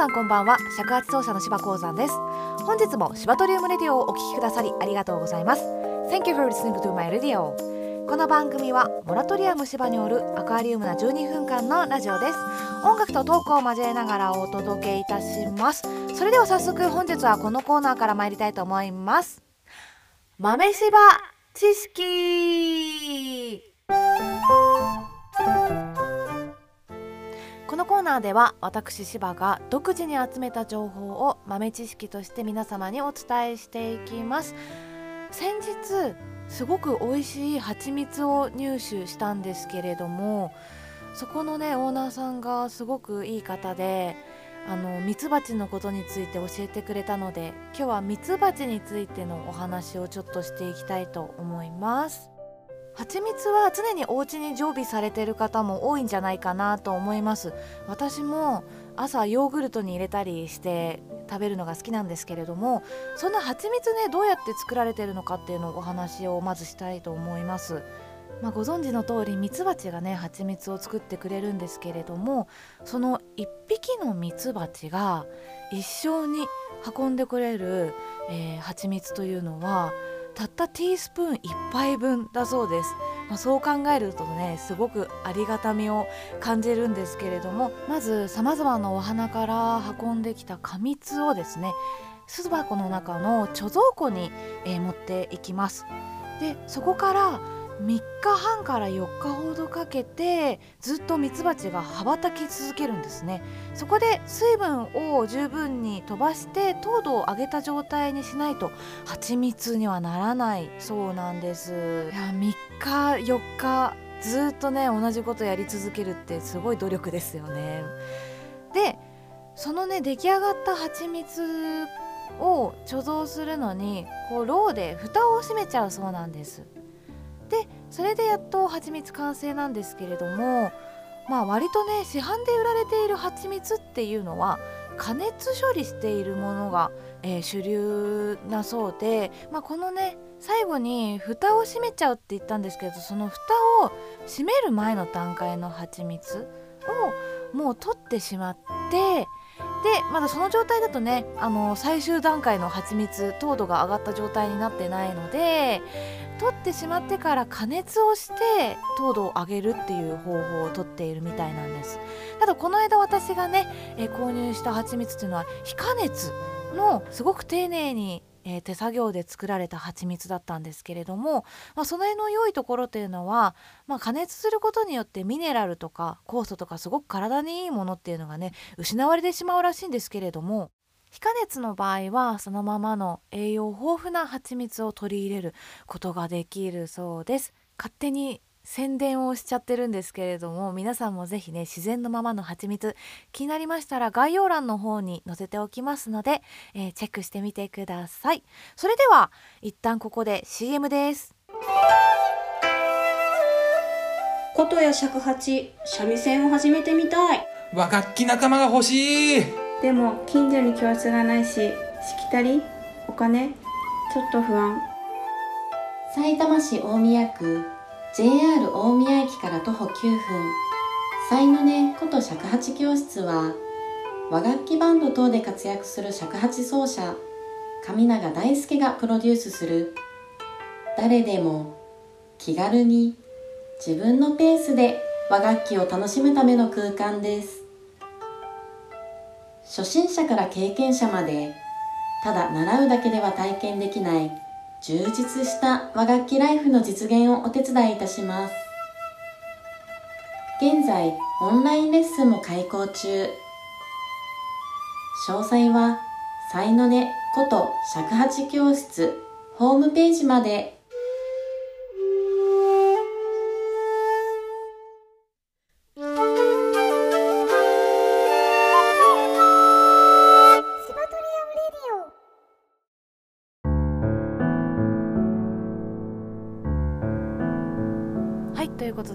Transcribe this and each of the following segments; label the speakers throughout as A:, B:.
A: さんこんばんは。尺八奏者の柴鉱山です。本日も柴トリウムレディオをお聞きくださりありがとうございます。Thank you for listening to my radio. この番組はモラトリアム芝によるアクアリウムな12分間のラジオです。音楽とトークを交えながらお届けいたします。それでは早速本日はこのコーナーから参りたいと思います。豆柴知識。このコーナーでは私柴が独自に集めた情報を豆知識として皆様にお伝えしていきます。先日すごく美味しい蜂蜜を入手したんですけれどもそこのねオーナーさんがすごくいい方であのミツバチのことについて教えてくれたので今日はミツバチについてのお話をちょっとしていきたいと思います。蜂蜜は常にお家に常備されてる方も多いんじゃないかなと思います。私も朝ヨーグルトに入れたりして食べるのが好きなんですけれどもそんな蜂蜜ねどうやって作られてるのかっていうのをお話をまずしたいと思います。まあ、ご存知の通りミツバチがね蜂蜜を作ってくれるんですけれどもその1匹のミツバチが一生に運んでくれる、えー、蜂蜜というのはたったティースプーン1杯分だそうです、まあ、そう考えるとねすごくありがたみを感じるんですけれどもまずさまざまなお花から運んできた過蜜をですね。巣箱の中の貯蔵庫に、えー、持っていきます。でそこから3日半から4日ほどかけてずっとミツバチが羽ばたき続けるんですね。そこで水分を十分に飛ばして糖度を上げた状態にしないと蜂蜜にはならないそうなんです。いや3日4日ずっとね同じことやり続けるってすごい努力ですよね。でそのね出来上がった蜂蜜を貯蔵するのにこうローで蓋を閉めちゃうそうなんです。それでやっと蜂蜜完成なんですけれどもまあ割とね市販で売られている蜂蜜っていうのは加熱処理しているものが、えー、主流なそうで、まあ、このね最後に蓋を閉めちゃうって言ったんですけどその蓋を閉める前の段階の蜂蜜をもう取ってしまってでまだその状態だとねあの最終段階の蜂蜜糖度が上がった状態になってないので取ってしまってから加熱をして糖度を上げるっていう方法をとっているみたいなんです。ただこの間私がね、え購入した蜂蜜っていうのは非加熱のすごく丁寧にえー、手作業で作られた蜂蜜だったんですけれども、まあ、その辺の良いところというのは、まあ、加熱することによってミネラルとか酵素とかすごく体にいいものっていうのがね失われてしまうらしいんですけれども非加熱の場合はそのままの栄養豊富な蜂蜜を取り入れることができるそうです。勝手に宣伝をしちゃってるんですけれども皆さんもぜひね自然のままの蜂蜜気になりましたら概要欄の方に載せておきますので、えー、チェックしてみてください。それでは一旦ここで CM です。
B: 琴や尺八三味線を始めてみたい。
C: 和楽器仲間が欲しい。
B: でも近所に教室がないししきたりお金ちょっと不安。
D: 埼玉市大宮区 JR 大宮駅から徒歩9分。才の音こと尺八教室は和楽器バンド等で活躍する尺八奏者上永大輔がプロデュースする。誰でも気軽に自分のペースで和楽器を楽しむための空間です。初心者から経験者までただ習うだけでは体験できない充実した和楽器ライフの実現をお手伝いいたします。現在オンラインレッスンも開講中。詳細は才の音こと尺八教室ホームページまで。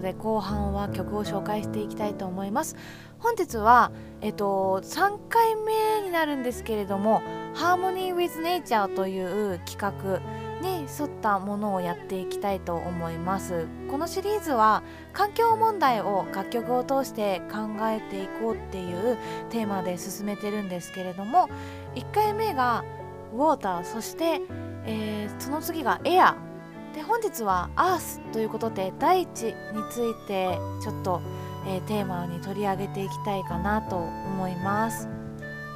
A: で後半は曲を紹介していきたいと思います。本日はえっと3回目になるんですけれども「Harmony with Nature」という企画に沿ったものをやっていきたいと思います。このシリーズは環境問題を楽曲を通して考えていこうっていうテーマで進めてるんですけれども1回目がウォーターそして、えー、その次がエアで本日はアースということで大地についてちょっと、えー、テーマに取り上げていきたいかなと思います。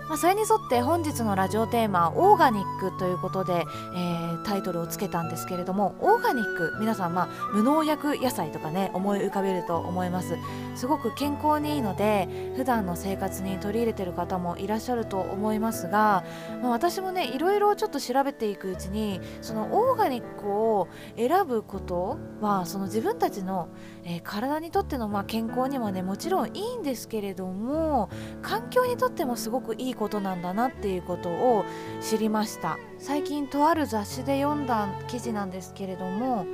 A: まあ、それに沿って本日のラジオテーマ「オーガニック」ということで、えー、タイトルをつけたんですけれどもオーガニック皆さん、まあ、無農薬野菜とかね思い浮かべると思います。すごく健康にいいので普段の生活に取り入れてる方もいらっしゃると思いますが、まあ、私もねいろいろちょっと調べていくうちにそのオーガニックを選ぶことはその自分たちの、えー、体にとってのまあ健康にもねもちろんいいんですけれども環境にとってもすごくいいことなんだななっていうことを知りました。最近とある雑誌で読んだ記事なんですけれども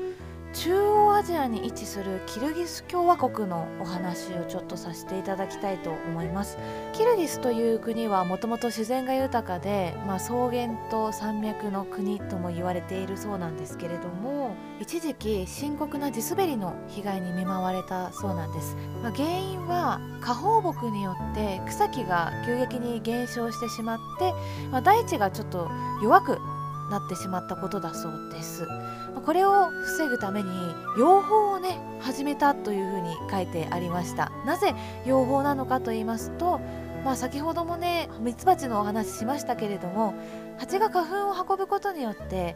A: 中央アジアに位置するキルギス共和国のお話をちょっとさせていただきたいと思います。キルギスという国はもともと自然が豊かで、まあ、草原と山脈の国とも言われているそうなんですけれども一時期深刻な地滑りの被害に見舞われたそうなんです、まあ、原因は下放牧によって草木が急激に減少してしまって、まあ、大地がちょっと弱くなってしまったことだそうです。これを防ぐために養蜂をね始めたというふうに書いてありました。なぜ養蜂なのかと言いますとまあ、先ほどもねミツバチのお話しましたけれども蜂が花粉を運ぶことによって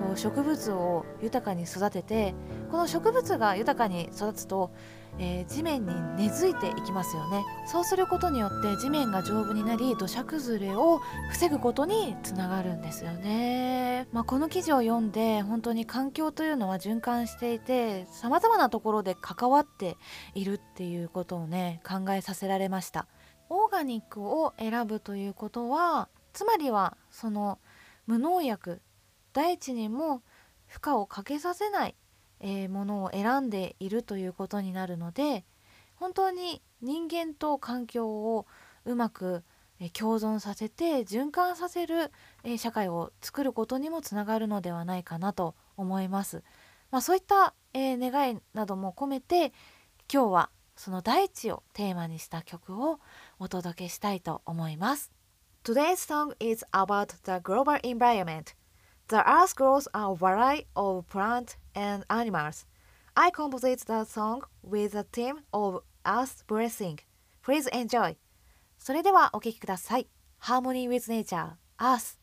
A: こう植物を豊かに育ててこの植物が豊かに育つとえー、地面に根付いていきますよね。そうすることによって地面が丈夫になり土砂崩れを防ぐことにつながるんですよね、まあ、この記事を読んで本当に環境というのは循環していてさまざまなところで関わっているっていうことをね考えさせられました。オーガニックを選ぶということはつまりはその無農薬大地にも負荷をかけさせないえー、ものを選んでいるということになるので本当に人間と環境をうまく、え、共存させて循環させる、え、社会を作ることにもつながるのではないかなと思います。まあ、そういった、えー、願いなども込めて今日はその大地をテーマにした曲をお届けしたいと思います。Today's song is about the global environment. The earth grows a variety of plants and animals. I composed the song with the theme of Earth Blessing. Please enjoy. それではお聴きください。Harmony with Nature, Earth.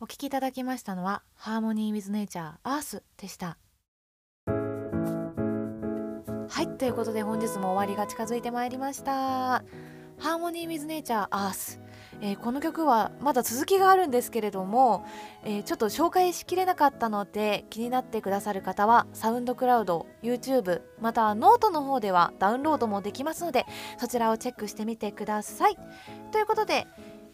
A: お聴きいただきましたのは「ハーモニー・ウィズ・ネイチャー・アース」でした。はいということで本日も終わりが近づいてまいりました「ハーモニー・ウィズ・ネイチャー・アース」えー、この曲はまだ続きがあるんですけれども、えー、ちょっと紹介しきれなかったので気になってくださる方はサウンドクラウド YouTube またノートの方ではダウンロードもできますのでそちらをチェックしてみてください。ということで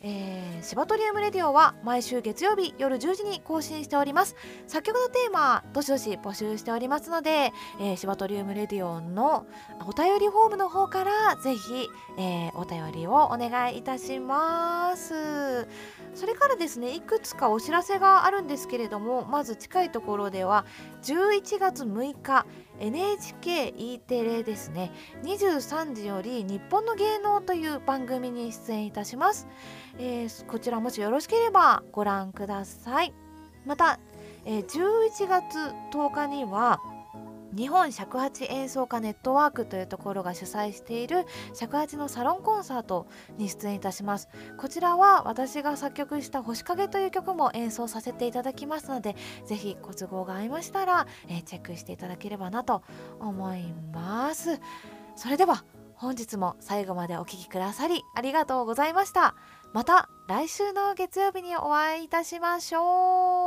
A: えー、シバトリウムレディオは毎週月曜日夜10時に更新しております。作曲のテーマどしどし募集しておりますので、えー、シバトリウムレディオのお便りフォームの方からぜひ、えー、お便りをお願いいたします。それからですねいくつかお知らせがあるんですけれどもまず近いところでは11月6日 NHKE テレですね。23時より日本の芸能という番組に出演いたします、えー、こちらもしよろしければご覧ください。また、えー、11月10日には日本尺八演奏家ネットワークというところが主催している尺八のサロンコンサートに出演いたします。こちらは私が作曲した星影という曲も演奏させていただきますのでぜひご都合が合いましたら、えー、チェックしていただければなと思います。それでは本日も最後までお聴きくださりありがとうございました。また来週の月曜日にお会いいたしましょう。